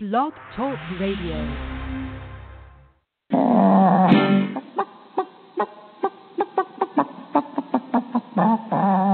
Blog Talk Radio.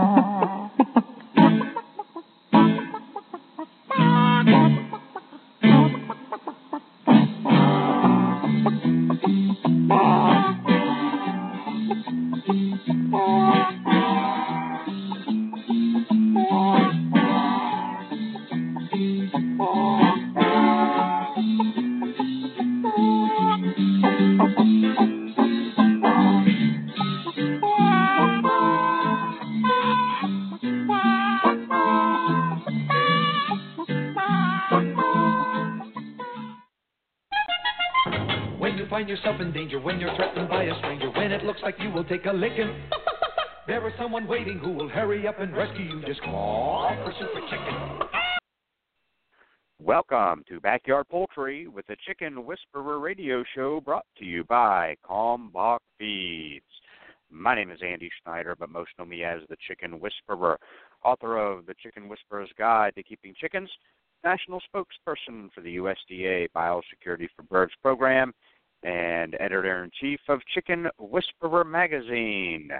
licking, there is someone waiting who will hurry up and rescue you. Just call for Super Chicken. Welcome to Backyard Poultry with the Chicken Whisperer radio show brought to you by Kalmbach Feeds. My name is Andy Schneider, but most know me as the Chicken Whisperer, author of The Chicken Whisperer's Guide to Keeping Chickens, national spokesperson for the USDA Biosecurity for Birds program, and editor in chief of Chicken Whisperer magazine.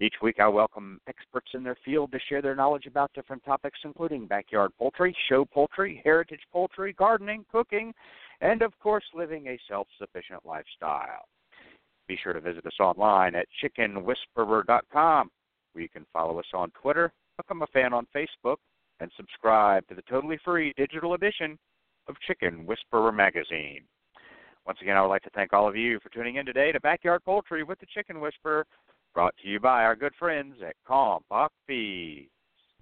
Each week, I welcome experts in their field to share their knowledge about different topics, including backyard poultry, show poultry, heritage poultry, gardening, cooking, and of course, living a self sufficient lifestyle. Be sure to visit us online at chickenwhisperer.com, where you can follow us on Twitter, become a fan on Facebook, and subscribe to the totally free digital edition of Chicken Whisperer magazine. Once again, I would like to thank all of you for tuning in today to Backyard Poultry with the Chicken Whisperer, brought to you by our good friends at Kalmbach Feeds.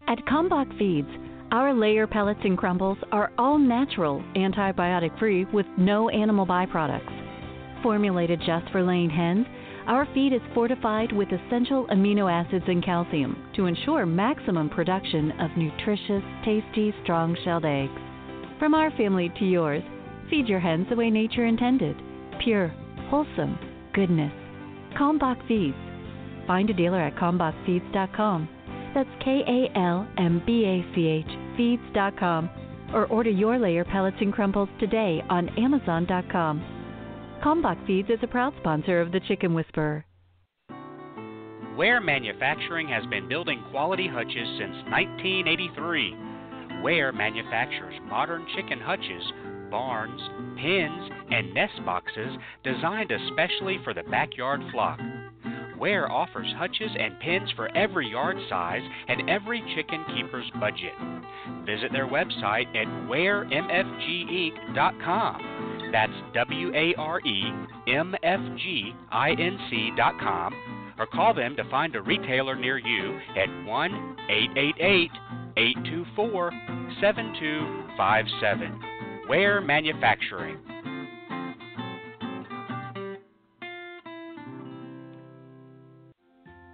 At Kalmbach Feeds, our layer pellets and crumbles are all natural, antibiotic free, with no animal byproducts. Formulated just for laying hens, our feed is fortified with essential amino acids and calcium to ensure maximum production of nutritious, tasty, strong shelled eggs. From our family to yours, feed your hens the way nature intended pure, wholesome goodness. Kalmbach Feeds. Find a dealer at kalmbachfeeds.com. That's K A L M B A C H feeds.com. Or order your layer pellets and crumbles today on Amazon.com. Kalmbach Feeds is a proud sponsor of the Chicken Whisperer. Ware Manufacturing has been building quality hutches since 1983. Ware manufactures modern chicken hutches, barns, pens, and nest boxes designed especially for the backyard flock. Ware offers hutches and pens for every yard size and every chicken keeper's budget. Visit their website at waremfginc.com. That's W A R E M F G I N C.com or call them to find a retailer near you at 1 888 824 7257. Ware Manufacturing.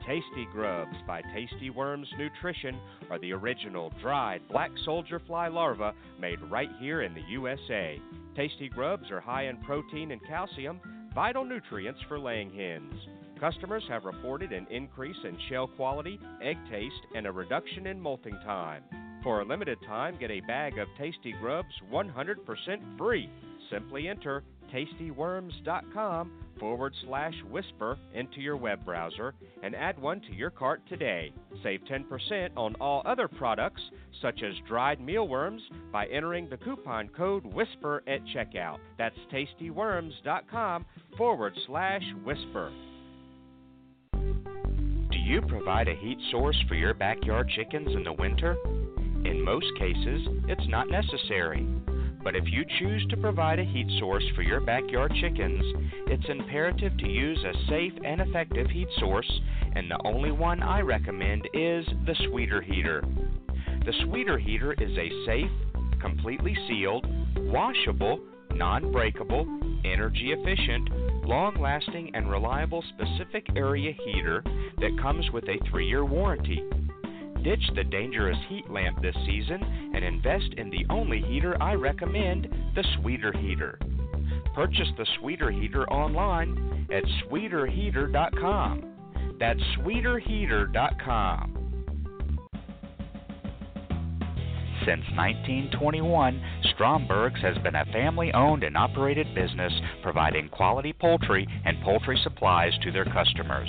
Tasty Grubs by Tasty Worms Nutrition are the original dried black soldier fly larvae made right here in the USA. Tasty Grubs are high in protein and calcium, vital nutrients for laying hens. Customers have reported an increase in shell quality, egg taste, and a reduction in molting time. For a limited time, get a bag of Tasty Grubs 100% free. Simply enter tastyworms.com forward slash whisper into your web browser and add one to your cart today. Save 10% on all other products, such as dried mealworms, by entering the coupon code WHISPER at checkout. That's tastyworms.com forward slash whisper. Do you provide a heat source for your backyard chickens in the winter? In most cases, it's not necessary. But if you choose to provide a heat source for your backyard chickens, it's imperative to use a safe and effective heat source, and the only one I recommend is the Sweeter Heater. The Sweeter Heater is a safe, completely sealed, washable, non breakable, energy efficient, long lasting, and reliable specific area heater that comes with a three year warranty. Ditch the dangerous heat lamp this season and invest in the only heater I recommend the Sweeter Heater. Purchase the Sweeter Heater online at sweeterheater.com. That's sweeterheater.com. Since 1921, Stromberg's has been a family owned and operated business providing quality poultry and poultry supplies to their customers.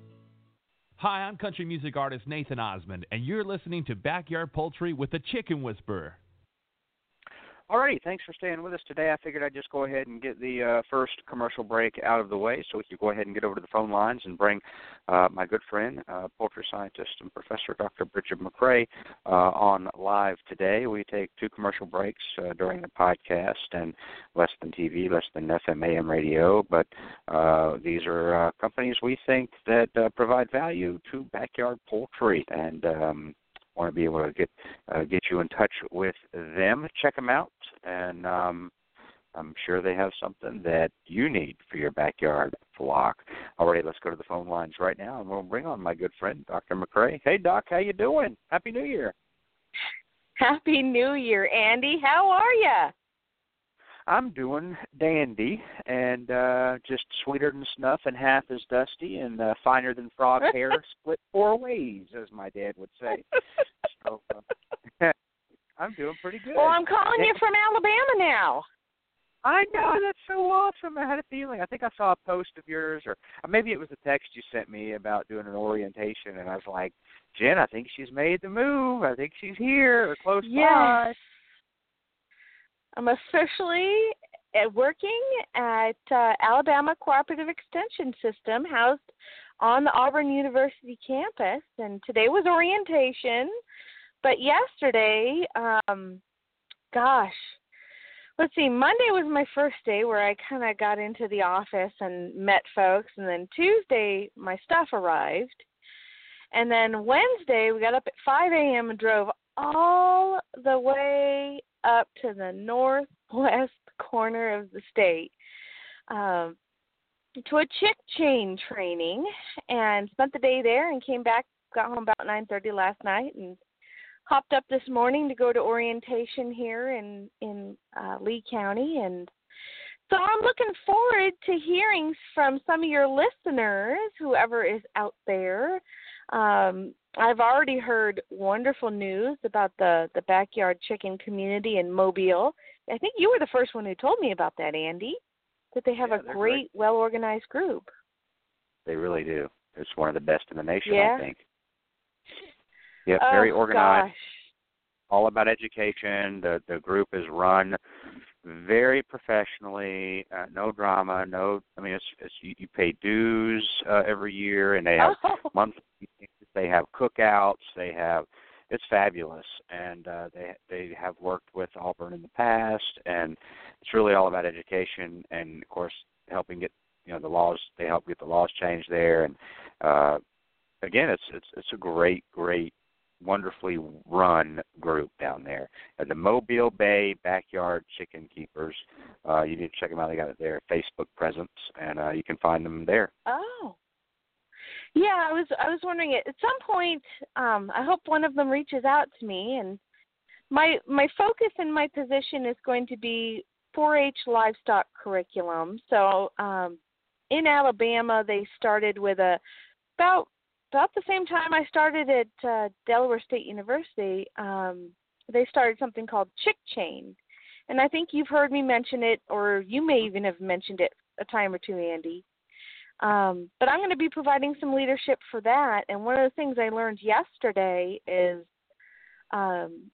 Hi, I'm country music artist Nathan Osmond, and you're listening to Backyard Poultry with the Chicken Whisperer. Alrighty, thanks for staying with us today. I figured I'd just go ahead and get the uh, first commercial break out of the way so we could go ahead and get over to the phone lines and bring uh, my good friend, uh, poultry scientist and professor Dr. Brigid McCrea uh, on live today. We take two commercial breaks uh, during the podcast and less than TV, less than FM AM radio, but uh, these are companies we think that provide value to backyard poultry and um, want to be able to get uh, get you in touch with them, check them out, and um, I'm sure they have something that you need for your backyard flock. Alrighty, let's go to the phone lines right now, and we'll bring on my good friend Dr. McCrea. Hey, Doc, how you doing? Happy New Year. Happy New Year, Andy. How are you? I'm doing dandy and uh just sweeter than snuff and half as dusty and uh, finer than frog hair, split four ways, as my dad would say. So uh, I'm doing pretty good. Well, I'm calling you from Alabama now. I know that's so awesome. I had a feeling. I think I saw a post of yours, or, or maybe it was a text you sent me about doing an orientation, and I was like, Jen, I think she's made the move. I think she's here or close yes. by. I'm officially working at uh, Alabama Cooperative Extension System, housed on the Auburn University campus. And today was orientation, but yesterday, um, gosh, let's see, Monday was my first day where I kind of got into the office and met folks, and then Tuesday my stuff arrived. And then Wednesday we got up at 5 a.m. and drove all the way up to the northwest corner of the state um, to a chick chain training and spent the day there and came back got home about 9:30 last night and hopped up this morning to go to orientation here in in uh, Lee County. And so I'm looking forward to hearing from some of your listeners whoever is out there. Um, I've already heard wonderful news about the the backyard chicken community in Mobile. I think you were the first one who told me about that, Andy. That they have yeah, a great, great, well organized group. They really do. It's one of the best in the nation, yeah? I think. Yeah, oh, very organized. Gosh. All about education. The the group is run very professionally, uh, no drama, no. I mean, it's, it's you, you pay dues uh, every year, and they have oh. monthly. They have cookouts. They have. It's fabulous, and uh, they they have worked with Auburn in the past, and it's really all about education, and of course helping get you know the laws. They help get the laws changed there, and uh, again, it's it's it's a great great wonderfully run group down there. Uh, the Mobile Bay Backyard Chicken Keepers. Uh, you need to check them out. They got their Facebook presence, and uh, you can find them there. Oh. Yeah, I was I was wondering at some point. Um, I hope one of them reaches out to me, and my my focus and my position is going to be 4-H livestock curriculum. So um, in Alabama, they started with a about about the same time I started at uh, Delaware State University, um, they started something called Chick Chain, and I think you've heard me mention it, or you may even have mentioned it a time or two, Andy. Um, but I'm going to be providing some leadership for that, and one of the things I learned yesterday is um,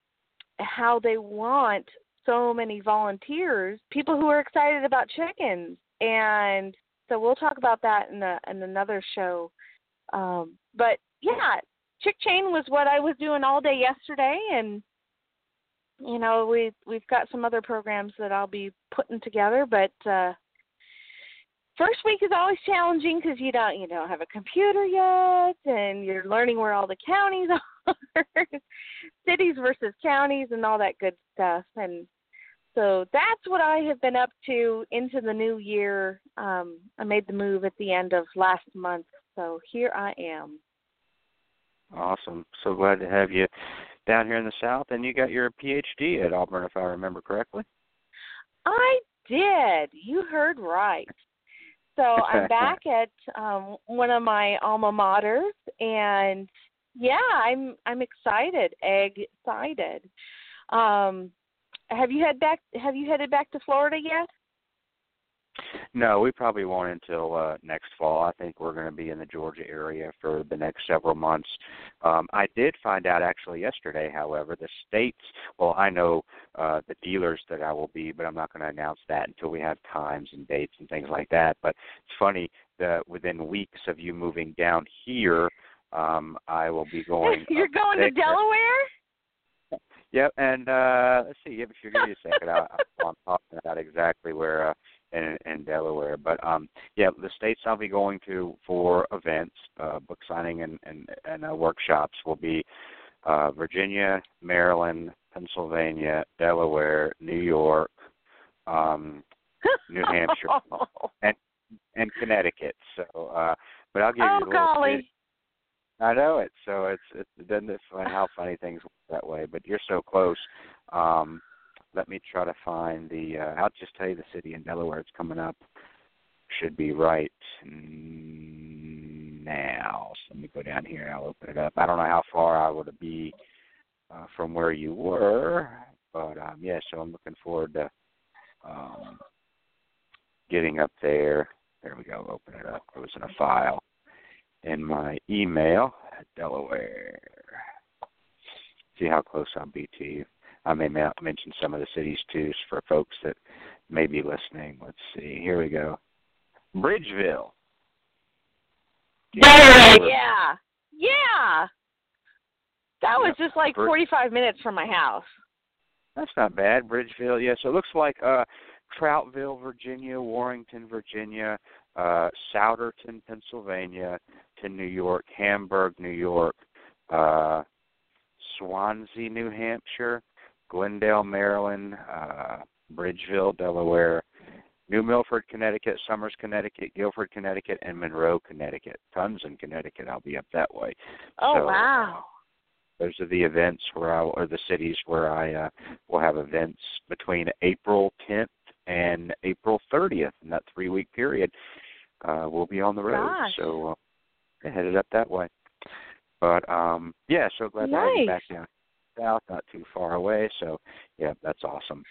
how they want so many volunteers, people who are excited about chickens, and so we'll talk about that in a in another show. Um, but yeah, Chick Chain was what I was doing all day yesterday, and you know we we've got some other programs that I'll be putting together, but. uh first week is always challenging because you don't you don't have a computer yet and you're learning where all the counties are cities versus counties and all that good stuff. And so that's what i have been up to into the new year. Um i made the move at the end of last month so here i am. Awesome. So glad to have you down here in the south and you got your phd at auburn if i remember correctly. I did. You heard right so I'm back at um one of my alma maters and yeah, I'm I'm excited, excited. Um have you head back have you headed back to Florida yet? No, we probably won't until uh, next fall. I think we're going to be in the Georgia area for the next several months. Um, I did find out actually yesterday, however, the states. Well, I know uh, the dealers that I will be, but I'm not going to announce that until we have times and dates and things like that. But it's funny that within weeks of you moving down here, um, I will be going. You're going to Delaware. Yep, and uh let's see if you give me a second, I'll, I'm talking about exactly where uh, in, in Delaware. But um, yeah, the states I'll be going to for events, uh, book signing, and and, and uh, workshops will be uh, Virginia, Maryland, Pennsylvania, Delaware, New York, um, New Hampshire, and and Connecticut. So, uh, but I'll give oh, you a little. golly. I know it. So it's it's it doesn't funny how funny things work that way. But you're so close. Um, let me try to find the. Uh, I'll just tell you the city in Delaware. It's coming up. Should be right now. So let me go down here. and I'll open it up. I don't know how far I would be uh, from where you were, but um, yeah. So I'm looking forward to um, getting up there. There we go. Open it up. It was in a file in my email. Delaware. See how close I'll be to you. I may mention some of the cities too for folks that may be listening. Let's see. Here we go. Bridgeville. Yeah. Yeah. That was just like 45 minutes from my house. That's not bad. Bridgeville. Yeah, so it looks like uh Troutville, Virginia, Warrenton, Virginia, uh Souderton, Pennsylvania to New York, Hamburg, New York, uh Swanzey, New Hampshire, Glendale, Maryland, uh, Bridgeville, Delaware, New Milford, Connecticut, Somers, Connecticut, Guilford, Connecticut, and Monroe, Connecticut. Tons in Connecticut. I'll be up that way. Oh so, wow! Those are the events where I, or the cities where I uh, will have events between April 10th and April 30th. In that three-week period, uh, we'll be on the road. Gosh. So uh, headed up that way. But um yeah, so glad nice. to have you back down south, not too far away. So yeah, that's awesome.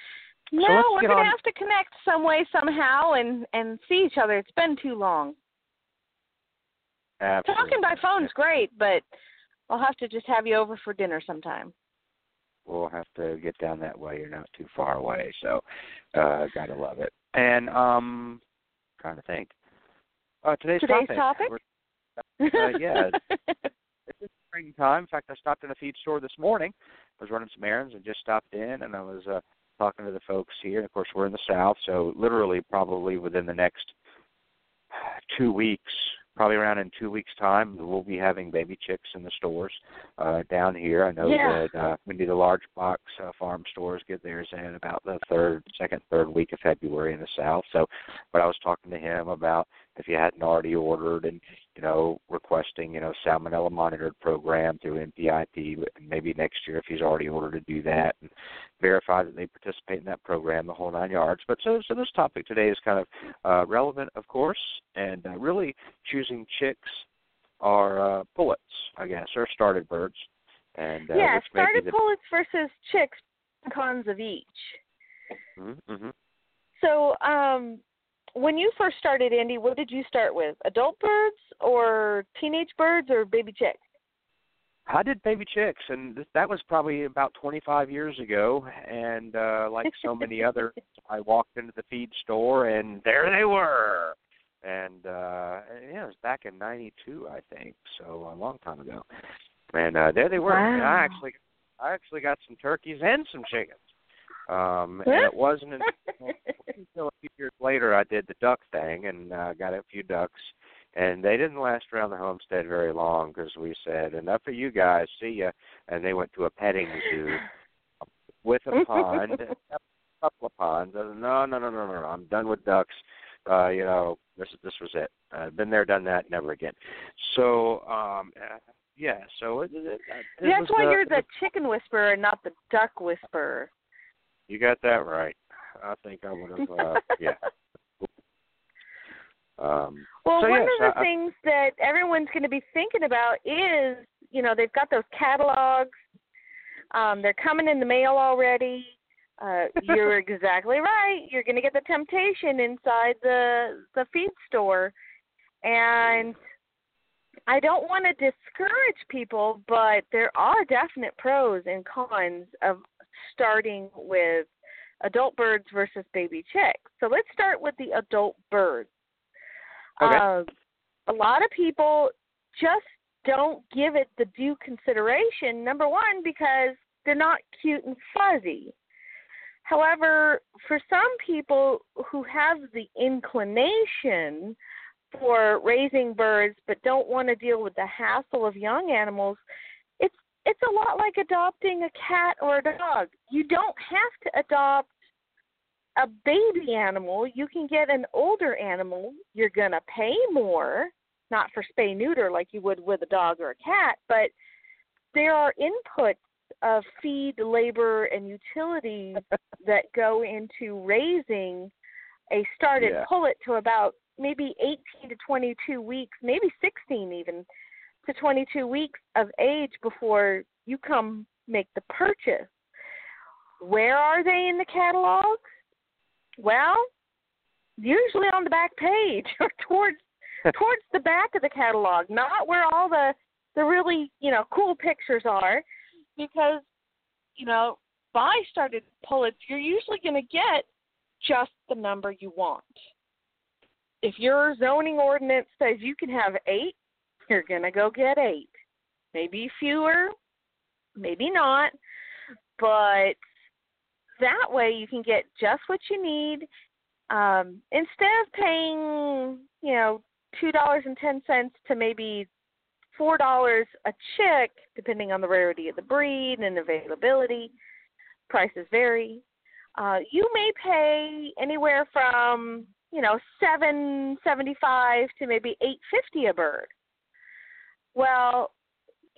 No, so we're gonna on. have to connect some way somehow and and see each other. It's been too long. Absolutely. Talking by phone's great, but I'll have to just have you over for dinner sometime. We'll have to get down that way. You're not too far away, so uh gotta love it. And um trying to think. Uh today's, Today's topic. topic? Uh, yeah. springtime. In fact, I stopped in a feed store this morning. I was running some errands and just stopped in, and I was uh, talking to the folks here. And of course, we're in the South, so literally, probably within the next two weeks, probably around in two weeks' time, we'll be having baby chicks in the stores uh, down here. I know Yeah. that uh, we need the large box uh, farm stores get theirs in about the third, second, third week of February in the South. So, but I was talking to him about if you hadn't already ordered and you know requesting you know salmonella monitored program through NPIP maybe next year if he's already ordered to do that and verify that they participate in that program the whole nine yards but so so this topic today is kind of uh, relevant of course and uh, really choosing chicks are uh, pullets I guess or started birds and uh, yeah, started the pullets versus chicks, cons of each. mm-hmm. So, um, when you first started, Andy, what did you start with? Adult birds or teenage birds or baby chicks? I did baby chicks, and th- that was probably about 25 years ago. And uh, like so many others, I walked into the feed store, and there they were. And uh, yeah, it was back in '92, I think, so a long time ago. And uh, there they were. Wow. And I actually, I actually got some turkeys and some chickens. Um, and it wasn't until, a few years later I did the duck thing and uh, got a few ducks. And they didn't last around the homestead very long because we said enough of you guys. See ya. And they went to a petting zoo with a pond a couple of ponds. I said, no no no no no no, i'm done with ducks. Uh you know this this was it. I've been there done that never again. So um uh, yeah so it, it, it That's why the, you're the chicken whisperer and not the duck whisperer. You got that right i think i would have uh yeah um Well, so one yes, of the I- things that everyone's going to be thinking about is, you know, they've got those catalogs. Um, they're coming in the mail already. Uh, you're exactly right. You're going to get the temptation inside the the feed store, and I don't want to discourage people, but there are definite pros and cons of starting with adult birds versus baby chicks. So let's start with the adult birds. Okay. Uh, a lot of people just don't give it the due consideration. Number one, because they're not cute and fuzzy. However, for some people who have the inclination for raising birds but don't want to deal with the hassle of young animals, it's a lot like adopting a cat or a dog. You don't have to adopt a baby animal. You can get an older animal. You're going to pay more, not for spay neuter like you would with a dog or a cat, but there are inputs of feed, labor, and utilities that go into raising a started Yeah. pullet to about maybe 18 to 22 weeks, maybe 16 even to 22 weeks of age before you come make the purchase. Where are they in the catalog? Well, usually on the back page or towards towards the back of the catalog, not where all the the really, you know, cool pictures are because you know, by started pullets, you're usually going to get just the number you want. If your zoning ordinance says you can have 8, you're going to go get 8. Maybe fewer, maybe not, but that way you can get just what you need um instead of paying you know two dollars and ten cents to maybe four dollars a chick depending on the rarity of the breed and availability prices vary uh you may pay anywhere from you know seven seventy five to maybe eight fifty a bird well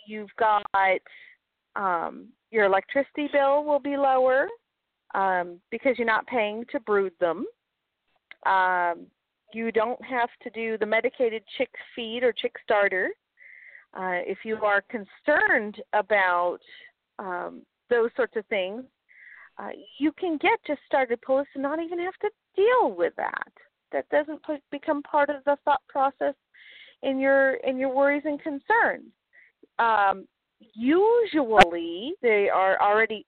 you've got um your electricity bill will be lower um, because you're not paying to brood them. Um, you don't have to do the medicated chick feed or chick starter. Uh, if you are concerned about um, those sorts of things, uh, you can get just started pullets and not even have to deal with that. That doesn't put, become part of the thought process in your in your worries and concerns. Um, usually, they are already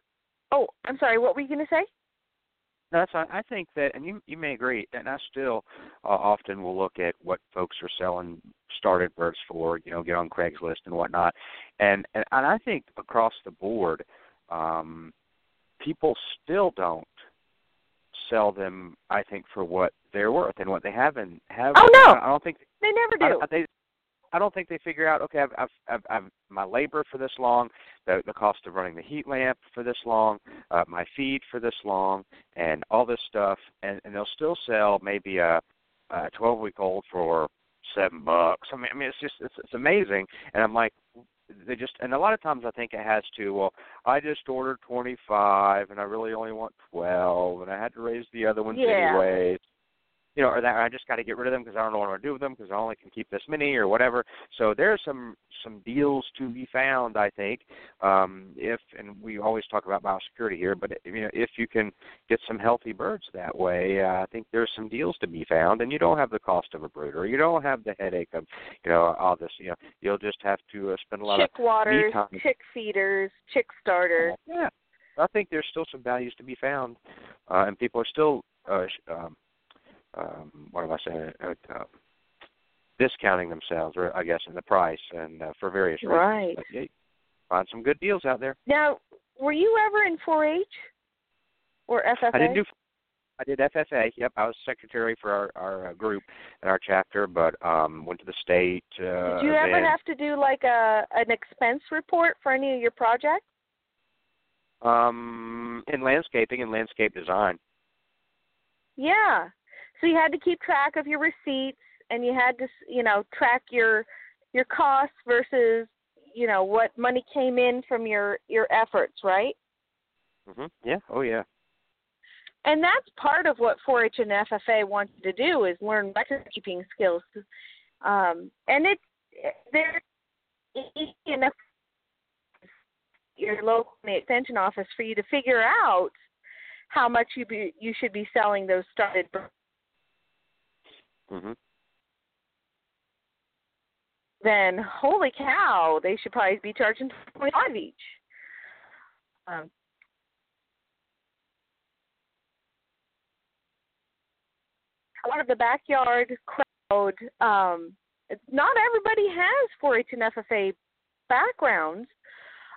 Oh, I'm sorry. What were you going to say? That's I think that, and you you may agree, and I still uh, often will look at what folks are selling started birds for, you know, get on Craigslist and whatnot, and and, and I think across the board, um, people still don't sell them. I think for what they're worth and what they have and have. Oh, no. I don't think They never do. I, they, I don't think they figure out. Okay, I've, I've, I've, I've my labor for this long, the the cost of running the heat lamp for this long, uh, my feed for this long, and all this stuff, and, and they'll still sell maybe a, a 12 week old for seven bucks. I mean, I mean, it's just it's, it's amazing, and I'm like, they just and a lot of times I think it has to. Well, I just ordered 25, and I really only want 12, and I had to raise the other ones Yeah. anyways. You know, or that I just got to get rid of them because I don't know what I'm going to do with them because I only can keep this many or whatever. So there's some some deals to be found, I think. Um, if and we always talk about biosecurity here, but you know, if you can get some healthy birds that way, uh, I think there's some deals to be found, and you don't have the cost of a brooder, you don't have the headache of, you know, all this. You know, you'll just have to uh, spend a lot chick of waters, me time. chick feeders, chick starters. Yeah, I think there's still some values to be found, uh, and people are still. Uh, um, um, what am I saying? Uh, uh, discounting themselves, or I guess, in the price, and uh, for various reasons. Right. But, yeah, find some good deals out there. Now, were you ever in 4-H or FFA? I didn't do. I did FFA. Yep, I was secretary for our our uh, group and our chapter, but um went to the state. Uh, Did you ever event. have to do like a an expense report for any of your projects? um in landscaping and landscape design. Yeah. So you had to keep track of your receipts and you had to, you know, track your your costs versus, you know, what money came in from your your efforts, right? Mhm. Yeah. Oh yeah. And that's part of what 4-H and FFA wanted to do is learn record keeping skills. Um, and it there easy enough your local extension office for you to figure out how much you be you should be selling those started birds. Mhm. then holy cow, they should probably be charging twenty five each. Um, lot of the backyard crowd, um, not everybody has 4-H and FFA backgrounds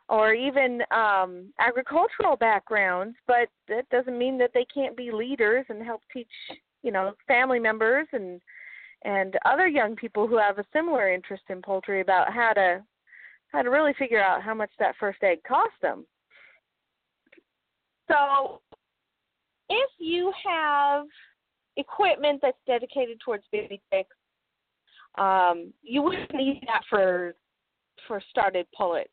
or even um, agricultural backgrounds, but that doesn't mean that they can't be leaders and help teach, you know, family members and and other young people who have a similar interest in poultry about how to how to really figure out how much that first egg cost them. So, if you have equipment that's dedicated towards baby chicks, um, you wouldn't need that for for started pullets.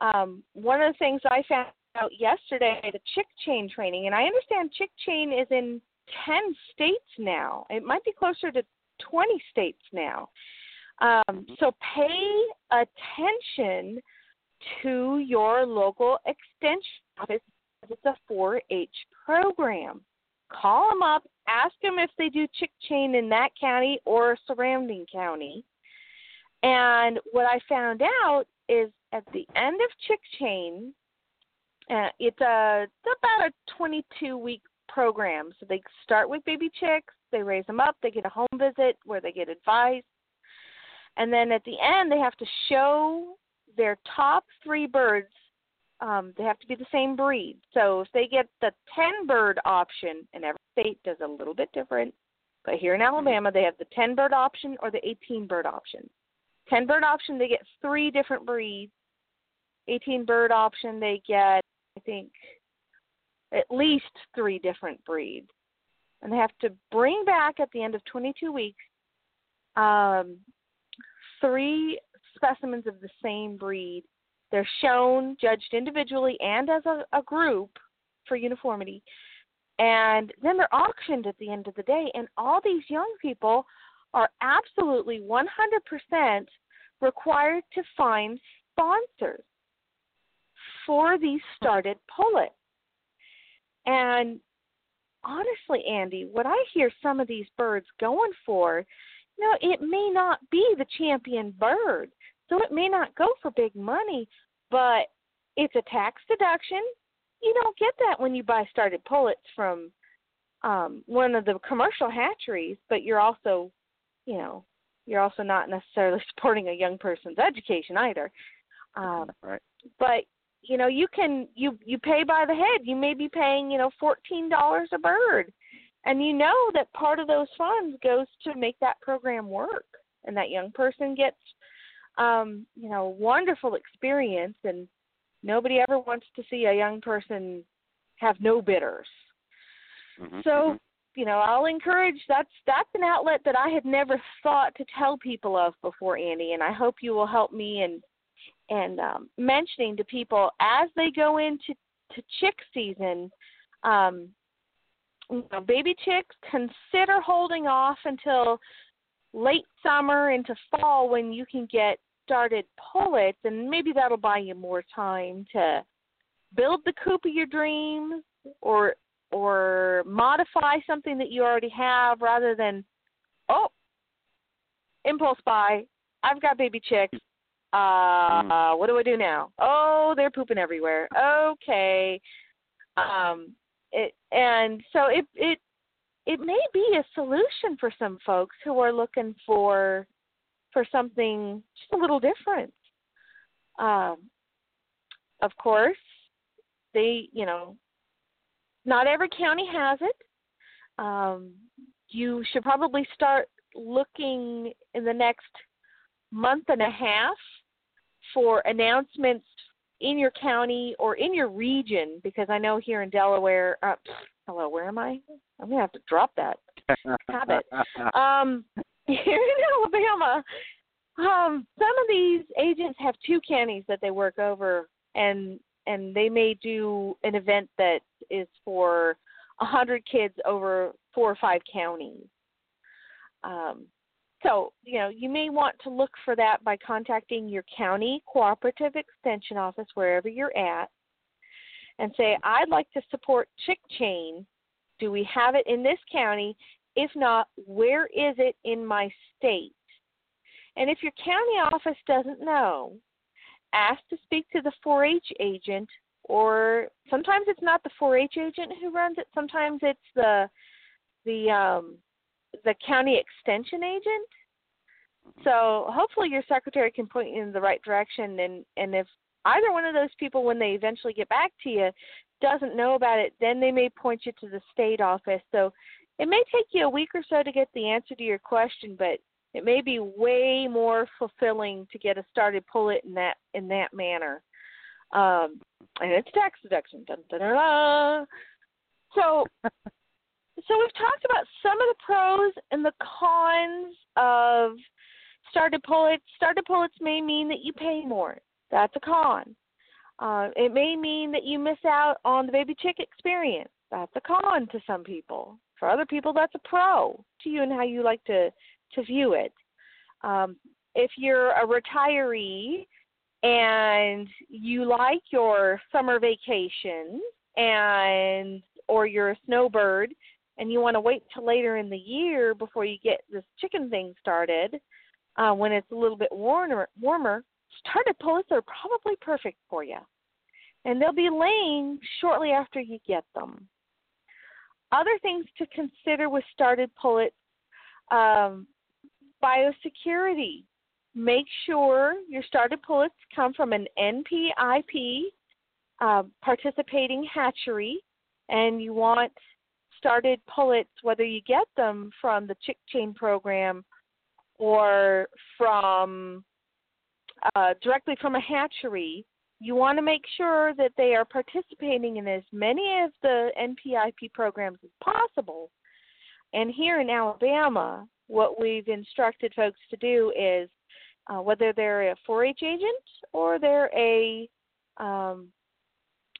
Um, one of the things I found out yesterday, the chick chain training, and I understand chick chain is in ten states now. It might be closer to 20 states now. Um, so pay attention to your local extension office it's a 4 H program. Call them up, ask them if they do chick chain in that county or surrounding county. And what I found out is at the end of chick chain, uh, it's a it's about a 22 week program. So they start with baby chicks, they raise them up, they get a home visit where they get advice. And then at the end, they have to show their top three birds. Um, they have to be the same breed. So if they get the 10 bird option, and every state does a little bit different, but here in Alabama, they have the 10 bird option or the 18 bird option. 10 bird option, they get three different breeds. 18 bird option, they get, I think, at least three different breeds. And they have to bring back at the end of 22 weeks um, three specimens of the same breed. They're shown, judged individually and as a, a group for uniformity. And then they're auctioned at the end of the day. And all these young people are absolutely 100% required to find sponsors for these started pullets. And honestly, Andy, what I hear some of these birds going for, you know, it may not be the champion bird. So it may not go for big money, but it's a tax deduction. You don't get that when you buy started pullets from um one of the commercial hatcheries, but you're also, you know, you're also not necessarily supporting a young person's education either. Um right. but you know you can you you pay by the head. You may be paying you know fourteen dollars a bird. And you know that part of those funds goes to make that program work. And that young person gets um you know wonderful experience and nobody ever wants to see a young person have no bitters Mhm, so mhm. you know i'll encourage that's that's an outlet that i had never thought to tell people of before andy and i hope you will help me in and um, mentioning to people as they go into to chick season, um, you know, baby chicks, consider holding off until late summer into fall when you can get started pullets, and maybe that'll buy you more time to build the coop of your dreams or or modify something that you already have rather than oh impulse buy i've got baby chicks uh what do i do now? Oh they're pooping everywhere. Okay. Um it and so it it it may be a solution for some folks who are looking for for something just a little different. Um of course they you know not every county has it. Um you should probably start looking in the next month and a half for announcements in your county or in your region because I know here in Delaware, uh, hello, where am I? I'm gonna have to drop that habit. Um, here in Alabama, um, some of these agents have two counties that they work over, and and they may do an event that is for a hundred kids over four or five counties. Um, so, you know, you may want to look for that by contacting your county cooperative extension office wherever you're at and say, I'd like to support Chick Chain. Do we have it in this county? If not, where is it in my state? And if your county office doesn't know, ask to speak to the 4 H agent, or sometimes it's not the 4 H agent who runs it, sometimes it's the the um, the county extension agent. So hopefully your secretary can point you in the right direction and and if either one of those people when they eventually get back to you doesn't know about it, then they may point you to the state office. So it may take you a week or so to get the answer to your question, but it may be way more fulfilling to get a started pullet in that in that manner. Um, and it's tax deduction. Dun, dun, dun, dun. So so we've talked about some of the pros and the cons of started pullets. Started pullets may mean that you pay more. That's a con. Uh, it may mean that you miss out on the baby chick experience. That's a con to some people. For other people, that's a pro to you and how you like to to view it. Um, if you're a retiree and you like your summer vacation and or you're a snowbird and you want to wait till later in the year before you get this chicken thing started, uh, when it's a little bit warmer, warmer, started pullets are probably perfect for you. And they'll be laying shortly after you get them. Other things to consider with started pullets um, biosecurity. Make sure your started pullets come from an NPIP uh, participating hatchery, and you want started pullets, whether you get them from the Chick Chain program or from uh, directly from a hatchery, you want to make sure that they are participating in as many of the NPIP programs as possible. And here in Alabama, what we've instructed folks to do is uh, whether they're a 4 H agent or they're a, um,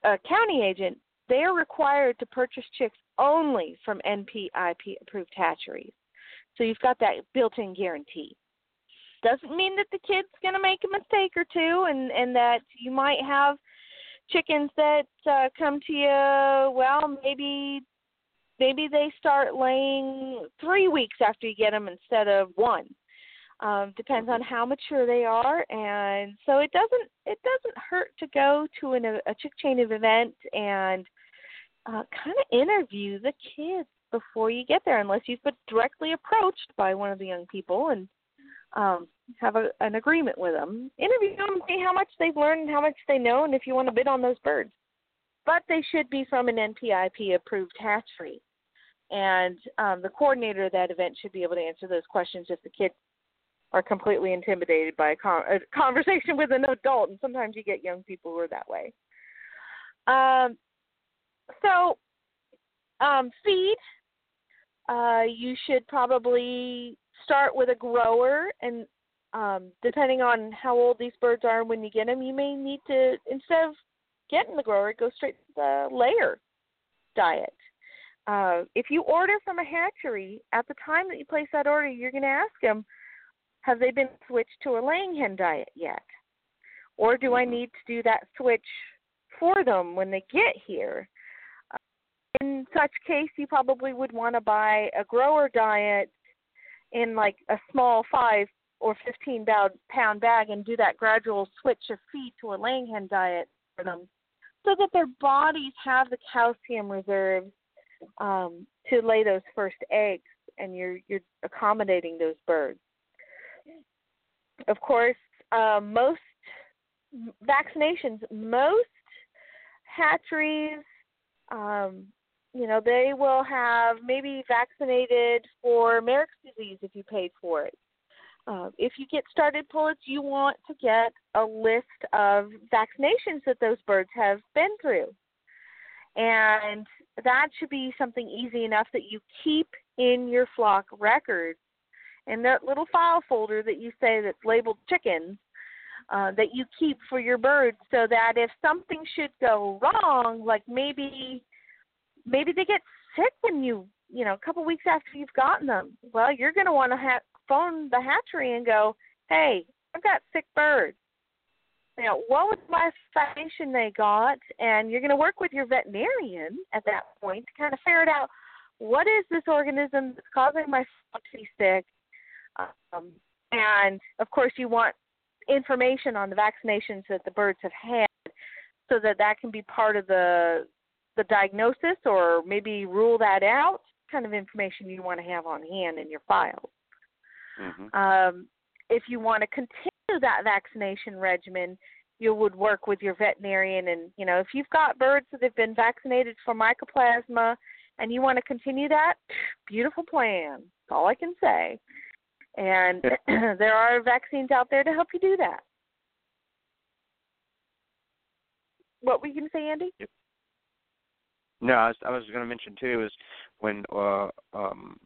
a county agent, they're required to purchase chicks only from NPIP approved hatcheries. So you've got that built in guarantee. Doesn't mean that the kid's going to make a mistake or two and, and that you might have chickens that uh, come to you, well, maybe maybe they start laying three weeks after you get them instead of one. Um, depends on how mature they are, and so it doesn't it doesn't hurt to go to an, a chick chain of event and uh, kind of interview the kids before you get there, unless you've been directly approached by one of the young people and um, have a, an agreement with them. Interview them, see how much they've learned how much they know, and if you want to bid on those birds. But they should be from an NPIP approved hatchery. And um, the coordinator of that event should be able to answer those questions if the kids are completely intimidated by a, con- a conversation with an adult. And sometimes you get young people who are that way. Um, so, um, feed. Uh, you should probably start with a grower, and um, depending on how old these birds are when you get them, you may need to instead of getting the grower, go straight to the layer diet. uh, if you order from a hatchery, at the time that you place that order, you're going to ask them, have they been switched to a laying hen diet yet? Or do I need to do that switch for them when they get here? In such case, you probably would want to buy a grower diet in like a small five or 15 pound bag and do that gradual switch of feed to a laying hen diet for them so that their bodies have the calcium reserves um, to lay those first eggs and you're you're accommodating those birds. Of course, uh, most vaccinations, most hatcheries, um, you know, they will have maybe vaccinated for Marek's disease if you paid for it. Uh, if you get started pullets, you want to get a list of vaccinations that those birds have been through. And that should be something easy enough that you keep in your flock records. And that little file folder that you say that's labeled chickens, uh, that you keep for your birds so that if something should go wrong, like maybe maybe they get sick when you you know a couple weeks after you've gotten them, well you're going to want to ha- phone the hatchery and go, hey, I've got sick birds. Know, what was my vaccination they got? And you're going to work with your veterinarian at that point to kind of ferret out what is this organism that's causing my dog to be sick. Um, and of course, you want information on the vaccinations that the birds have had so that that can be part of the the diagnosis or maybe rule that out kind of information you want to have on hand in your files. Mm-hmm. Um, if you want to continue that vaccination regimen, you would work with your veterinarian. And, you know, if you've got birds that have been vaccinated for mycoplasma and you want to continue that, beautiful plan. That's all I can say. And there are vaccines out there to help you do that. What were you going to say, Andy? No, I was, I was going to mention too is when uh, um,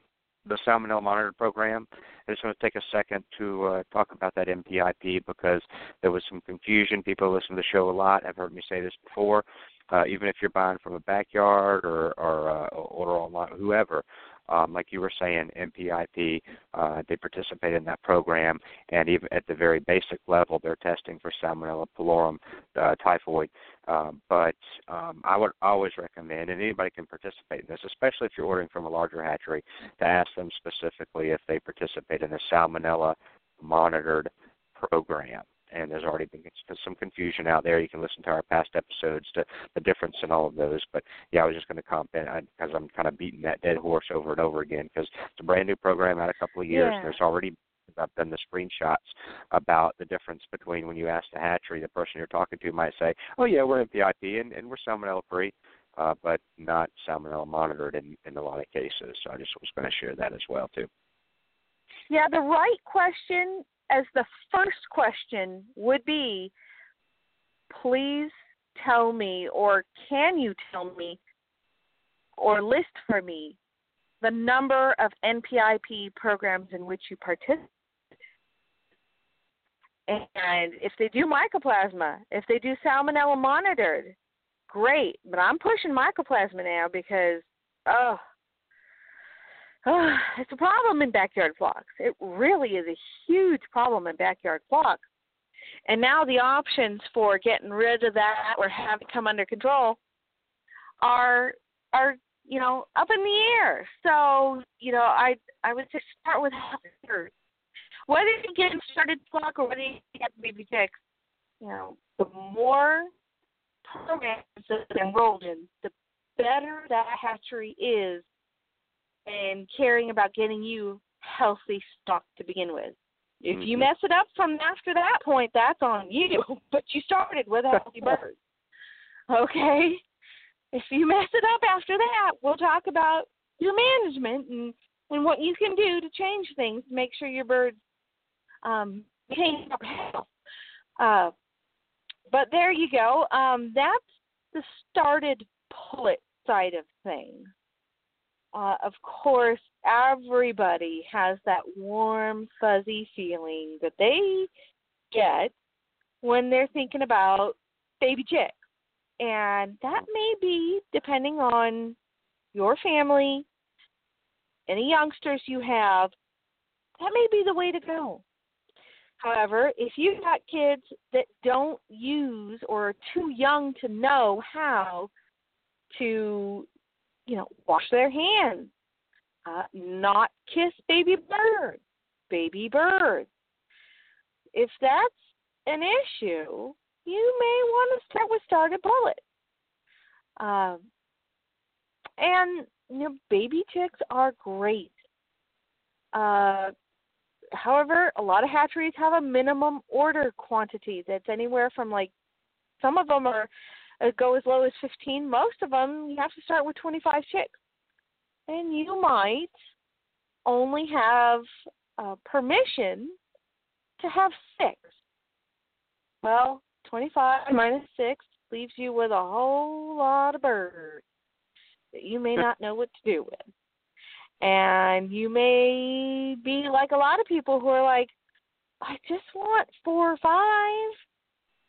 the Salmonella Monitor Program. I just want to take a second to uh, talk about that NPIP because there was some confusion. People listen to the show a lot. Have heard me say this before. Uh, even if you're buying from a backyard or or uh, order online, whoever, um, like you were saying, NPIP, uh, they participate in that program, and even at the very basic level, they're testing for Salmonella pullorum uh, typhoid. Um, but um, I would always recommend, and anybody can participate in this, especially if you're ordering from a larger hatchery, to ask them specifically if they participate in the Salmonella monitored program and there's already been some confusion out there. You can listen to our past episodes to the difference in all of those. But yeah, I was just going to comment because I'm kind of beating that dead horse over and over again because it's a brand new program out a couple of years. Yeah. There's already I've done the screenshots about the difference between when you ask the hatchery, the person you're talking to might say, "Oh yeah, we're NPIP and, and we're salmonella free," uh, but not salmonella monitored in, in a lot of cases. So I just was going to share that as well too. Yeah, the right question as the first question would be please tell me or can you tell me or list for me the number of NPIP programs in which you participate. And if they do mycoplasma, if they do salmonella monitored, great. But I'm pushing mycoplasma now because, oh, oh, it's a problem in backyard flocks. It really is a huge problem in backyard flocks. And now the options for getting rid of that or having it come under control are are you know up in the air. So you know I I would just start with hunters. Whether you get started flock or whether you get baby chicks, you know the more programs that are enrolled in, the better that hatchery is and caring about getting you healthy stock to begin with. If you Mhm. mess it up from after that point, that's on you. But you started with healthy birds. Okay? If you mess it up after that, we'll talk about your management and, and what you can do to change things to make sure your birds um maintain proper health. Uh, but there you go. Um, that's the started pullet side of things uh, of course, everybody has that warm, fuzzy feeling that they get when they're thinking about baby chicks. And that may be depending on your family, any youngsters you have, that may be the way to go. However, if you've got kids that don't use or are too young to know how to, you know, wash their hands, uh, not kiss baby birds, baby birds. If that's an issue, you may want to start with started pullet. Um, and you know, baby chicks are great. Uh, however, a lot of hatcheries have a minimum order quantity that's anywhere from like some of them are go as low as 15. Most of them you have to start with 25 chicks, and you might only have uh, permission to have six. Well, 25 minus six leaves you with a whole lot of birds that you may not know what to do with. And you may be like a lot of people who are like, I just want four or five.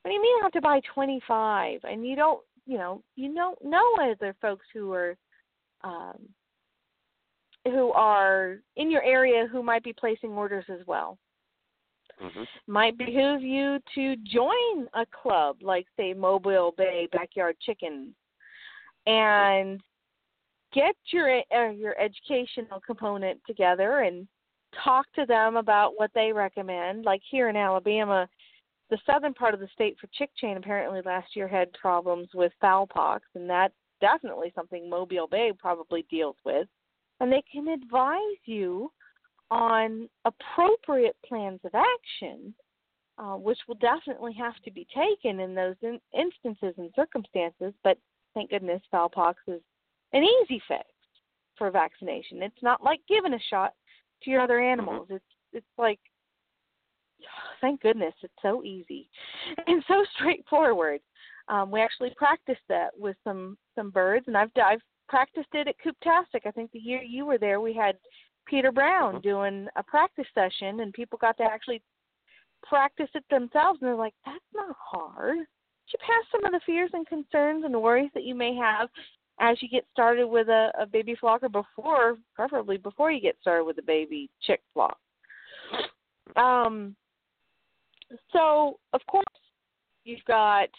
What do you mean I have to buy 25? And you don't, you know, you don't know other folks who are, um, who are in your area who might be placing orders as well. Mm-hmm. Might behoove you to join a club like, say, Mobile Bay Backyard Chickens, and get your uh, your educational component together and talk to them about what they recommend. Like here in Alabama, the southern part of the state for chick chain apparently last year had problems with fowl pox, and that's definitely something Mobile Bay probably deals with. And they can advise you on appropriate plans of action, uh, which will definitely have to be taken in those in- instances and circumstances. But thank goodness, fowl pox is an easy fix for vaccination. It's not like giving a shot to your other animals. It's it's like thank goodness it's so easy and so straightforward. Um, we actually practiced that with some some birds, and I've I've practiced it at Cooptastic. I think the year you were there, we had Peter Brown Mhm. doing a practice session, and people got to actually practice it themselves, and they're like, "That's not hard." You pass some of the fears and concerns and worries that you may have as you get started with a, a baby flocker before, preferably before you get started with a baby chick flock. Um, so, of course, you've got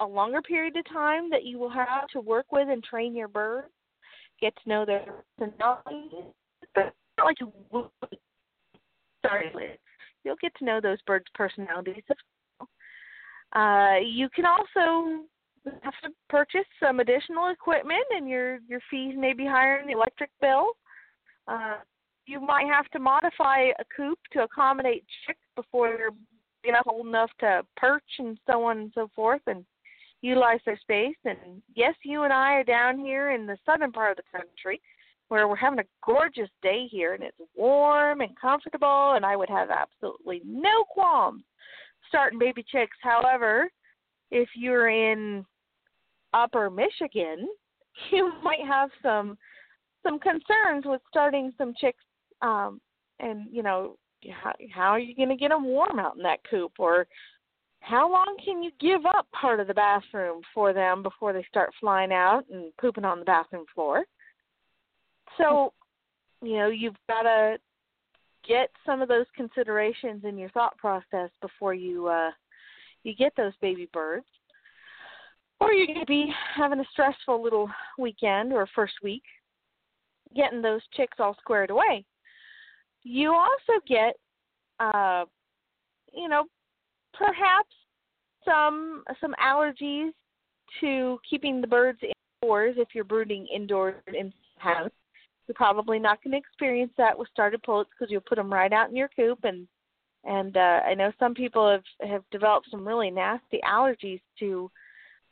a longer period of time that you will have to work with and train your birds, get to know their personalities. But not like you will start with. You'll get to know those birds' personalities. Uh, you can also have to purchase some additional equipment, and your your fees may be higher in the electric bill. Uh, you might have to modify a coop to accommodate chicks before they're you know old enough to perch and so on and so forth, and utilize their space. And yes, you and I are down here in the southern part of the country where we're having a gorgeous day here and it's warm and comfortable and I would have absolutely no qualms starting baby chicks. However, if you're in upper Michigan, you might have some some concerns with starting some chicks um and you know how, how are you going to get them warm out in that coop or how long can you give up part of the bathroom for them before they start flying out and pooping on the bathroom floor? So, you know, you've got to get some of those considerations in your thought process before you uh you get those baby birds. Or you're going to be having a stressful little weekend or first week getting those chicks all squared away. You also get uh you know, perhaps some some allergies to keeping the birds indoors if you're brooding indoors in the house. You're probably not going to experience that with started pullets because you'll put them right out in your coop and and uh, I know some people have have developed some really nasty allergies to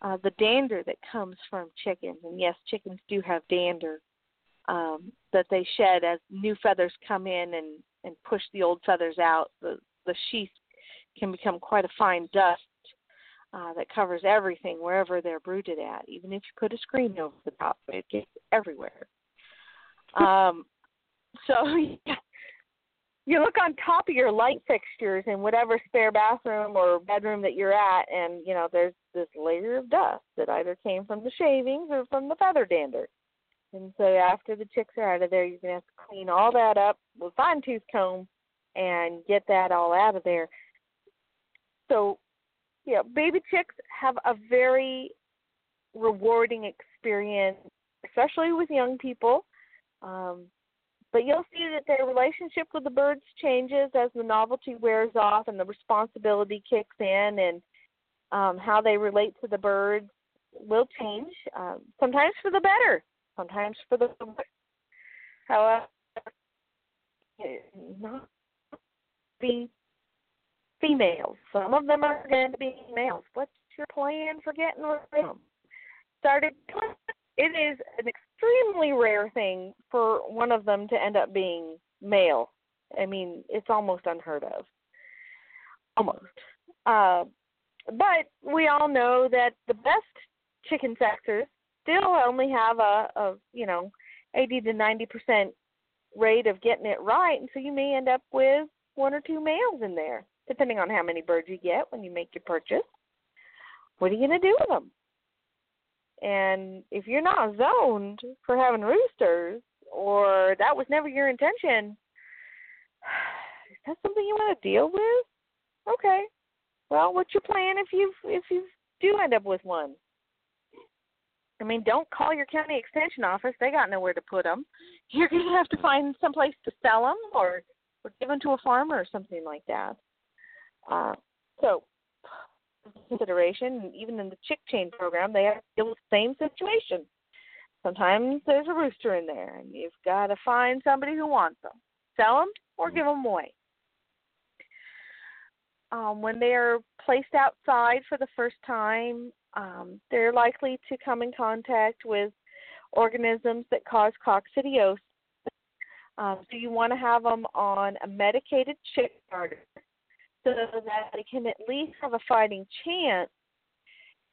uh, the dander that comes from chickens. And yes, chickens do have dander um, that they shed as new feathers come in and and push the old feathers out. The the sheath can become quite a fine dust uh, that covers everything wherever they're brooded at. Even if you put a screen over the top, it gets everywhere. Um, so yeah, you look on top of your light fixtures in whatever spare bathroom or bedroom that you're at, and you know there's this layer of dust that either came from the shavings or from the feather dander. And so after the chicks are out of there, you're going to have to clean all that up with fine tooth comb and get that all out of there. So, yeah, baby chicks have a very rewarding experience, especially with young people. Um, but you'll see that their relationship with the birds changes as the novelty wears off and the responsibility kicks in, and um, how they relate to the birds will change. Um, sometimes for the better, sometimes for the. However, not be females. Some of them are going to be males. What's your plan for getting rid of them? Started. It is an extremely rare thing for one of them to end up being male. I mean, it's almost unheard of. Almost. Uh, but we all know that the best chicken sexers still only have a, a you know, 80 to 90 percent rate of getting it right, and so you may end up with one or two males in there, depending on how many birds you get when you make your purchase. What are you going to do with them? And if you're not zoned for having roosters, or that was never your intention, is that something you want to deal with? Okay. Well, what's your plan if you if you do end up with one? I mean, don't call your county extension office. They got nowhere to put them. You're going to have to find some place to sell them or or give them to a farmer or something like that. Uh, so, consideration, even in the chick chain program, they have deal with the same situation. Sometimes there's a rooster in there, and you've got to find somebody who wants them, sell them, or give them away. Um, when they are placed outside for the first time, um, they're likely to come in contact with organisms that cause coccidiosis. Um, so you want to have them on a medicated chick starter so that they can at least have a fighting chance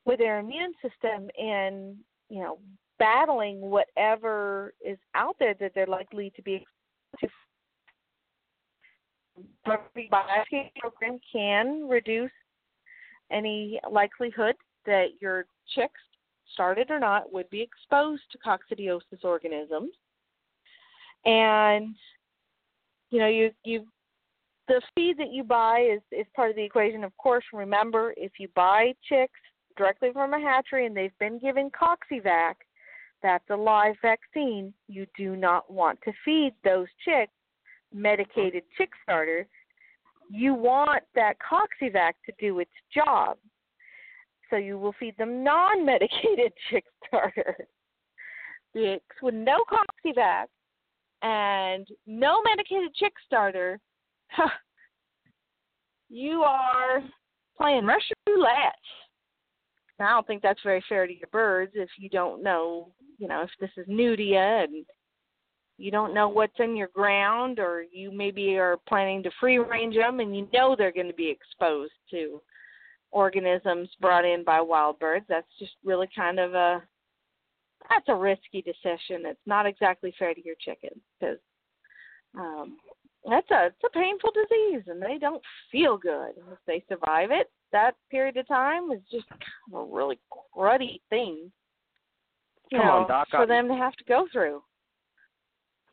with their immune system in, you know, battling whatever is out there that they're likely to be exposed to the biosecurity program can reduce any likelihood that your chicks, started or not, would be exposed to coccidiosis organisms. And you know, you you the feed that you buy is is part of the equation. Of course, remember if you buy chicks directly from a hatchery and they've been given Coccivac, that's a live vaccine. You do not want to feed those chicks medicated chick starter. You want that Coccivac to do its job. So you will feed them non medicated chick starter. Chicks with no Coccivac and no medicated chick starter, you are playing Russian roulette. I don't think that's very fair to your birds if you don't know, you know, if this is new to you and you don't know what's in your ground or you maybe are planning to free range them and you know they're going to be exposed to organisms brought in by wild birds. That's just really kind of a that's a risky decision. It's not exactly fair to your chickens because um, that's a it's a painful disease and they don't feel good if they survive it. That period of time is just a really cruddy thing. You Come know, on, Doc. for I- them to have to go through.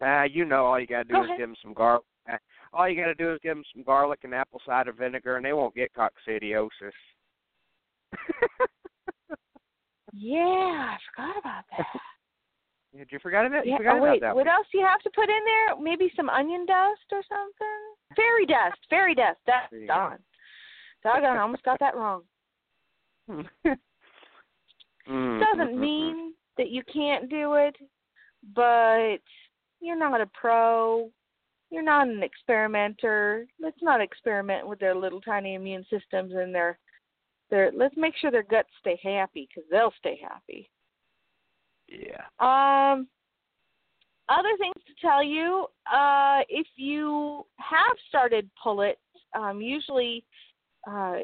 Uh, you know, all you gotta do Go is ahead. give them some gar. uh, All you gotta do is give them some garlic and apple cider vinegar, and they won't get coccidiosis. Yeah, I forgot about that. Did you forget about? Yeah. Forgot oh, wait, about that what one. else do you have to put in there? Maybe some onion dust or something? Fairy dust. Fairy dust. That's There you go. gone. Doggone, I almost got that wrong. Mm, Doesn't mm, mm, mean that you can't do it, but you're not a pro. You're not an experimenter. Let's not experiment with their little tiny immune systems and their their. Let's make sure their guts stay happy because they'll stay happy. Yeah. Um, other things to tell you, uh, if you have started pullets, um, usually, uh,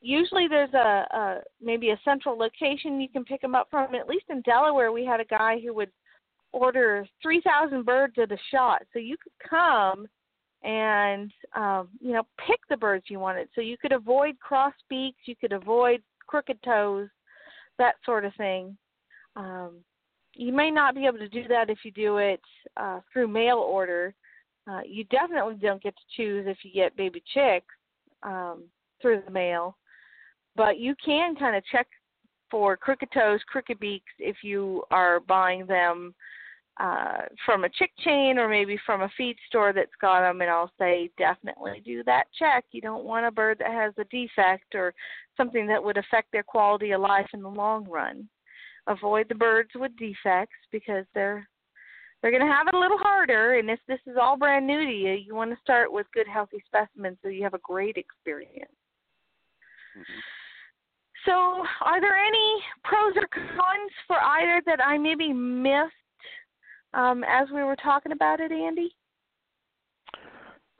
usually there's a, a maybe a central location you can pick them up from. At least in Delaware, we had a guy who would order 3,000 birds at a shot, so you could come and um, you know pick the birds you wanted. So you could avoid cross beaks, you could avoid crooked toes, that sort of thing. Um, you may not be able to do that if you do it uh, through mail order. Uh, you definitely don't get to choose if you get baby chicks um, through the mail, but you can kind of check for crooked toes, crooked beaks if you are buying them uh, from a chick chain or maybe from a feed store that's got them. And I'll say definitely do that check. You don't want a bird that has a defect or something that would affect their quality of life in the long run. Avoid the birds with defects because they're they're going to have it a little harder. And if this is all brand new to you, you want to start with good, healthy specimens so you have a great experience. Mm-hmm. So, are there any pros or cons for either that I maybe missed um, as we were talking about it, Andy?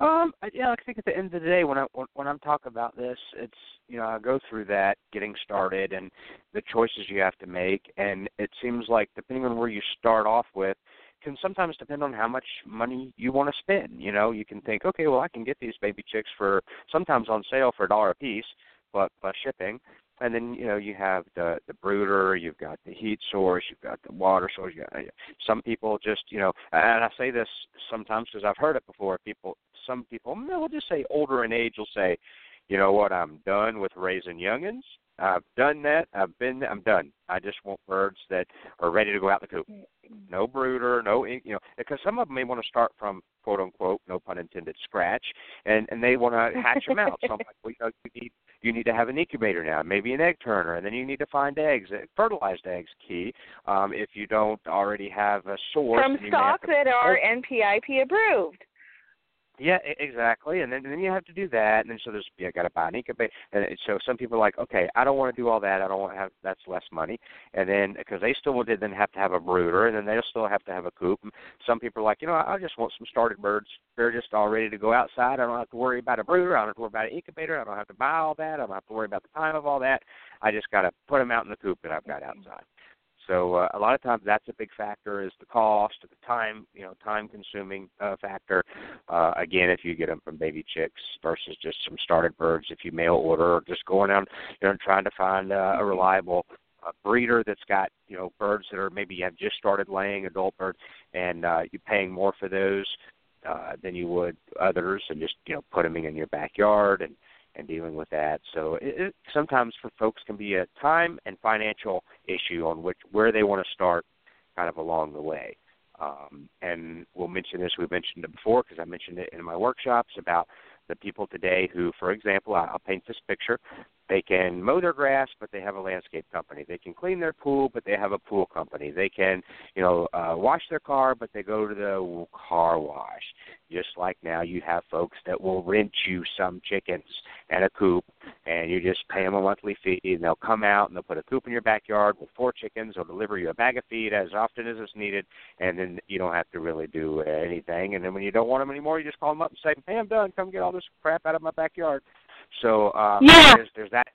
Um, yeah, I think at the end of the day, when I when I'm talking about this, it's you know I go through that getting started and the choices you have to make, and it seems like depending on where you start off with, can sometimes depend on how much money you want to spend. You know, you can think, okay, well I can get these baby chicks for sometimes on sale for a dollar a piece, but plus shipping and then you know you have the the brooder, you've got the heat source, you've got the water source. You got, uh, some people just you know, and I say this sometimes because I've heard it before. People, some people, we'll just say older in age, will say, you know what, I'm done with raising youngins. I've done that. I've been. I'm done. I just want birds that are ready to go out the coop. No brooder, no you know, because some of them may want to start from quote unquote, no pun intended, scratch, and and they want to hatch them out. So I'm like, well, you know, you need you need to have an incubator now, maybe an egg turner, and then you need to find eggs. Fertilized eggs key. Um, if you don't already have a source from stock that are NPIP approved. Yeah, exactly. And then and then you have to do that, and then so there's you got to buy an incubator. And so some people are like, okay, I don't want to do all that. I don't want to have that's less money. And then because they still would then have to have a brooder, and then they'll still have to have a coop. And some people are like, you know, I just want some started birds. They're just all ready to go outside. I don't have to worry about a brooder. I don't have to worry about an incubator. I don't have to buy all that. I don't have to worry about the time of all that. I just got to put them out in the coop that I've got outside. So uh, a lot of times that's a big factor is the cost, the time, you know, time consuming uh, factor. Uh, again, if you get them from baby chicks versus just some started birds, if you mail order or just going out, you know, trying to find uh, a reliable uh, breeder that's got you know birds that are maybe have just started laying adult birds, and uh, you're paying more for those uh, than you would others, and just you know put them in your backyard and and dealing with that. So it, it sometimes for folks can be a time and financial issue on which where they want to start, kind of along the way. Um, and we'll mention this. We mentioned it before because I mentioned it in my workshops about the people today who, for example, I'll paint this picture. They can mow their grass, but they have a landscape company. They can clean their pool, but they have a pool company. They can, you know, uh, wash their car, but they go to the car wash. Just like now, you have folks that will rent you some chickens and a coop, and you just pay them a monthly fee, and they'll come out and they'll put a coop in your backyard with four chickens. They'll deliver you a bag of feed as often as it's needed, and then you don't have to really do anything. And then when you don't want them anymore, you just call them up and say, "Hey, I'm done. Come get all this crap out of my backyard." So um, yeah. there's, there's that.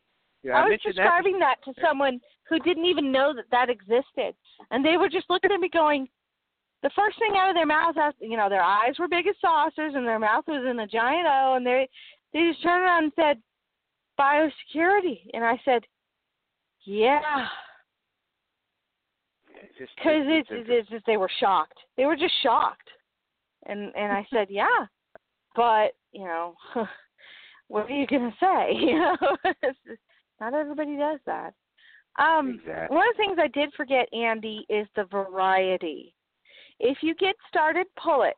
Yeah, I, I was describing that. that to someone who didn't even know that that existed, and they were just looking at me going, the first thing out of their mouth, you know, their eyes were big as saucers, and their mouth was in a giant O, and they they just turned around and said, "Biosecurity," and I said, "Yeah." Because it's, it's, it's just they were shocked. They were just shocked, and and I said, "Yeah," but you know, what are you gonna say? You know, not everybody does that. Um, exactly. One of the things I did forget, Andy, is the variety. If you get started pullet.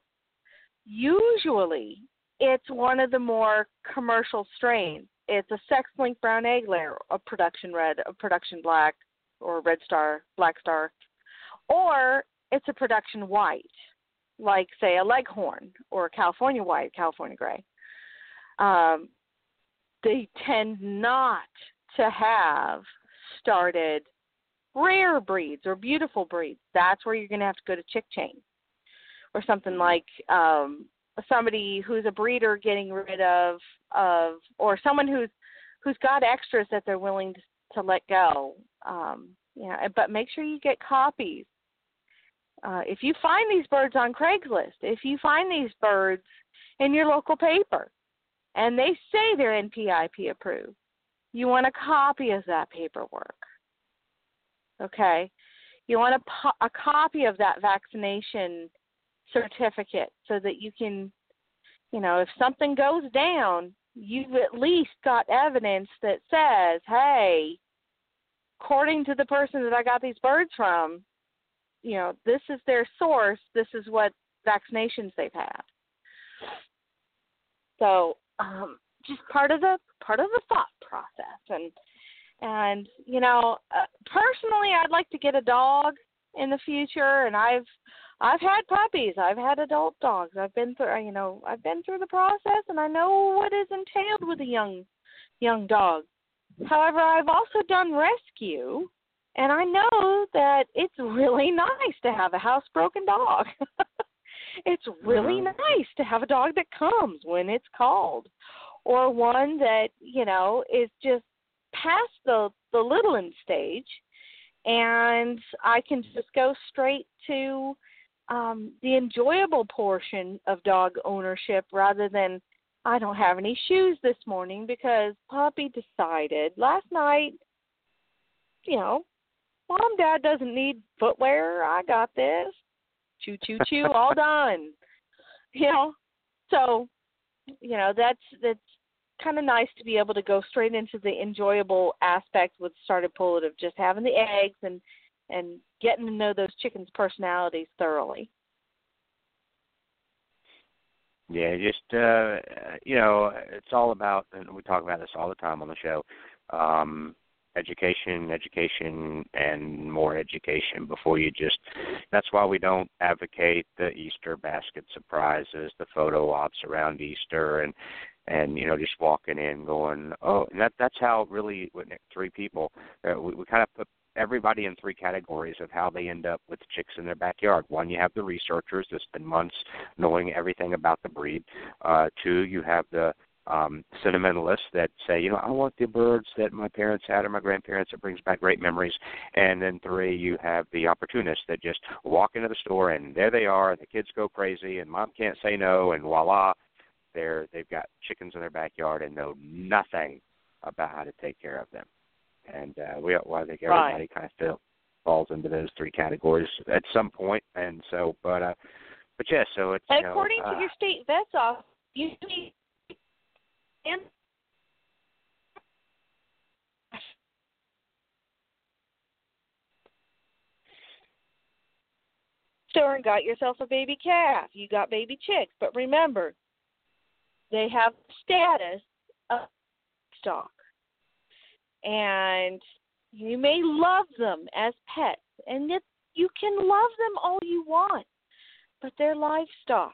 usually it's one of the more commercial strains. It's a sex link brown egg layer, a production red, a production black, or red star, black star, or it's a production white, like say a leghorn or a California white, California gray. Um, they tend not to have started rare breeds or beautiful breeds. That's where you're going to have to go to chick chain or something mm-hmm. like um, somebody who's a breeder getting rid of of or someone who's who's got extras that they're willing to, to let go. Um, yeah, but make sure you get copies. Uh, if you find these birds on Craigslist, if you find these birds in your local paper, and they say they're NPIP approved, you want a copy of that paperwork. Okay? you want a, a copy of that vaccination certificate so that you can, you know, if something goes down, you've at least got evidence that says, hey, according to the person that I got these birds from, you know, this is their source, this is what vaccinations they've had. So, um, just part of the part of the thought process. And and you know uh, personally i'd like to get a dog in the future. And i've i've had puppies. I've had adult dogs. I've been through you know i've been through the process and i know what is entailed with a young young dog. However i've also done rescue and i know that it's really nice to have a housebroken dog it's really Mhm. nice to have a dog that comes when it's called or one that you know is just past the the littling stage and i can just go straight to um the enjoyable portion of dog ownership rather than i don't have any shoes this morning because puppy decided last night you know mom dad doesn't need footwear i got this choo choo choo all done you know so you know that's that's kind of nice to be able to go straight into the enjoyable aspect with started pullet of just having the eggs and and getting to know those chickens personalities thoroughly Yeah, just uh you know, it's all about and we talk about this all the time on the show. Um education, education and more education before you just that's why we don't advocate the Easter basket surprises, the photo ops around Easter and and you know just walking in going oh and that that's how really with three people uh, we, we kind of put everybody in three categories of how they end up with chicks in their backyard. One, you have the researchers that spend months knowing everything about the breed. Uh, two, you have the um, sentimentalists that say, you know, I want the birds that my parents had or my grandparents. It brings back great memories. And then three, you have the opportunists that just walk into the store and there they are, and the kids go crazy, and mom can't say no, and voila, they're they've got chickens in their backyard and know nothing about how to take care of them and uh, we well, I think everybody Right. kind of feel, falls into those three categories at some point. and so but uh, but yeah, so it's you know, according uh, to your state vet's office you need and store and got yourself a baby calf. You got baby chicks, but remember, they have status of stock, and you may love them as pets, and you can love them all you want, but they're livestock.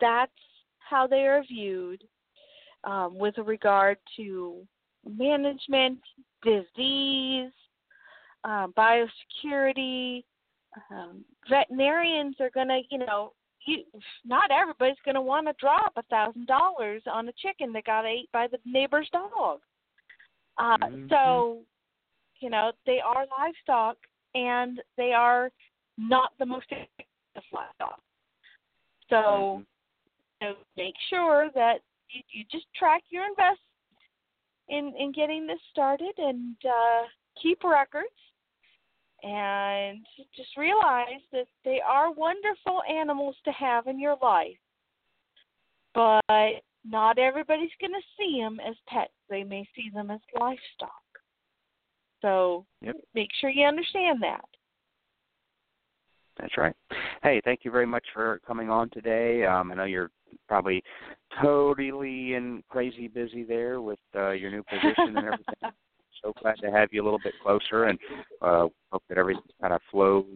That's how they are viewed um, with regard to management, disease, um, biosecurity, um, veterinarians are going to, you know, you, not everybody's going to want to drop a thousand dollars on a chicken that got ate by the neighbor's dog. Uh, Mhm. So, you know, they are livestock, and they are not the most expensive livestock. So, Mhm. you know, make sure that you, you just track your investment in in getting this started and uh, keep records and just realize that they are wonderful animals to have in your life. But not everybody's going to see them as pets. They may see them as livestock. So Yep. make sure you understand that. That's right. Hey, thank you very much for coming on today. Um, I know you're probably totally and crazy busy there with uh, your new position and everything. so glad to have you a little bit closer, and uh, hope that everything kind of flows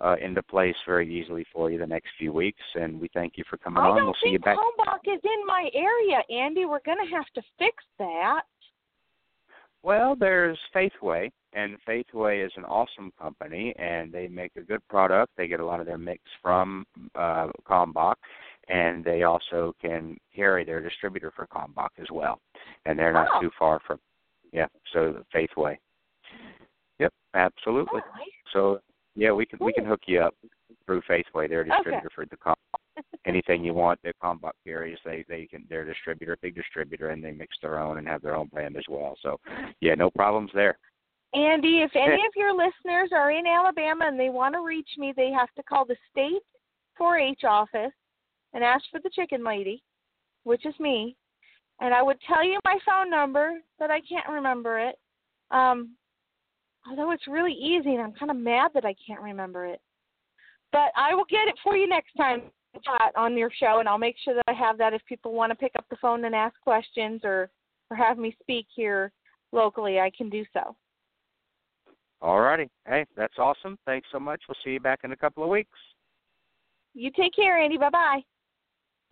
uh, into place very easily for you the next few weeks. And we thank you for coming I on. don't We'll see you think back. Kalmbach is in my area, Andy. We're going to have to fix that. Well, there's Faithway, and Faithway is an awesome company, and they make a good product. They get a lot of their mix from uh, Kalmbach, and they also can carry their distributor for Kalmbach as well. And they're not Oh. too far from, yeah. So Faithway. Yep, absolutely. Oh, All right. So yeah, we can we can hook you up through Faithway, their Okay. distributor for the Kalmbach. Anything you want that Kalmbach carries, they they can their distributor, big distributor, and they mix their own and have their own brand as well. So yeah, no problems there. Andy, if any of your listeners are in Alabama and they want to reach me, they have to call the state 4-H office and ask for the chicken lady, which is me. And I would tell you my phone number, but I can't remember it. Um, although it's really easy, and I'm kind of mad that I can't remember it. But I will get it for you next time on your show, and I'll make sure that I have that if people want to pick up the phone and ask questions or or have me speak here locally, I can do so. All righty. Hey, that's awesome. Thanks so much. We'll see you back in a couple of weeks. You take care, Andy. Bye bye.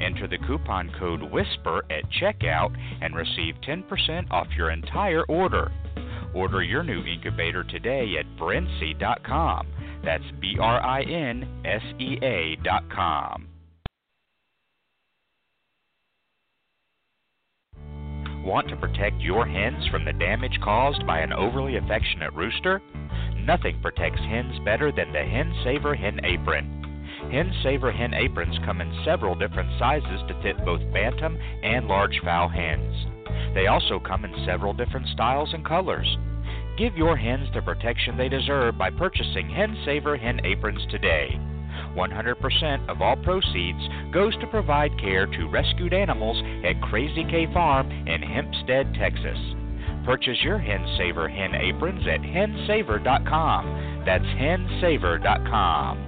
Enter the coupon code WHISPER at checkout and receive 10% off your entire order. Order your new incubator today at brinsea.com. That's B R I N S E A.com. Want to protect your hens from the damage caused by an overly affectionate rooster? Nothing protects hens better than the Hen Saver Hen Apron. Hen Saver hen aprons come in several different sizes to fit both bantam and large fowl hens. They also come in several different styles and colors. Give your hens the protection they deserve by purchasing Hen Saver hen aprons today. 100% of all proceeds goes to provide care to rescued animals at Crazy K Farm in Hempstead, Texas. Purchase your Hen Saver hen aprons at hensaver.com. That's hensaver.com.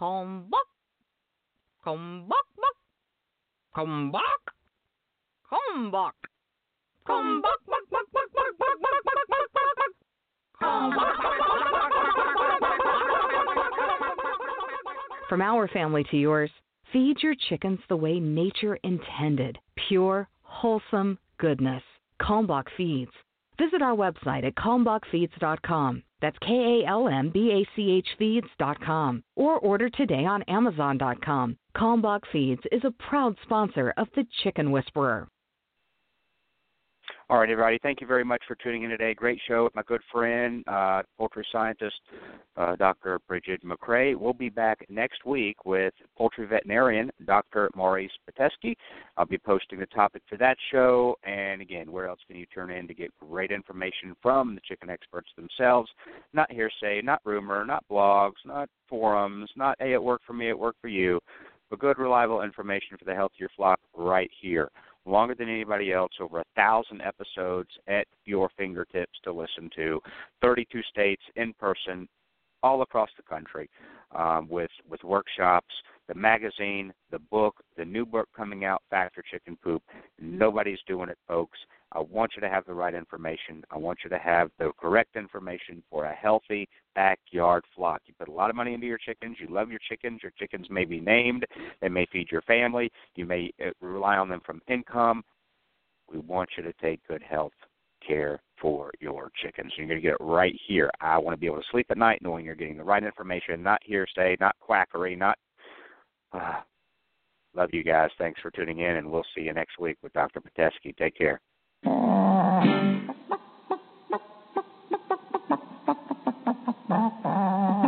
Come back. Come back, back. Come back. Come back. Come back, back, back, back, back, back, back, back, back, back, back. Come back. From our family to yours, feed your chickens the way nature intended pure, wholesome goodness. Kalmbach Feeds. Visit our website at kalmbachfeeds.com. That's K A L M B A C H feeds.com. Or order today on Amazon.com. Kalmbach Feeds is a proud sponsor of The Chicken Whisperer. All right, everybody. Thank you very much for tuning in today. Great show with my good friend, uh, poultry scientist, uh, Dr. Brigid McCrea. We'll be back next week with poultry veterinarian, Dr. Maurice Pitesky. I'll be posting the topic for that show. And again, where else can you turn in to get great information from the chicken experts themselves? Not hearsay, not rumor, not blogs, not forums, not, hey, it worked for me, it worked for you, but good, reliable information for the health of your flock right here longer than anybody else, over a thousand episodes at your fingertips to listen to, 32 states in person, all across the country, um, with with workshops, the magazine, the book, the new book coming out, Factor Chicken Poop. Nobody's doing it, folks. I want you to have the right information. I want you to have the correct information for a healthy backyard flock. You put a lot of money into your chickens. You love your chickens. Your chickens may be named. They may feed your family. You may uh, rely on them from income. We want you to take good health care for your chickens. You're going to get it right here. I want to be able to sleep at night knowing you're getting the right information, not hearsay, not quackery, not. Uh, love you guys. Thanks for tuning in, and we'll see you next week with Dr. Pitesky. Take care. Thank you.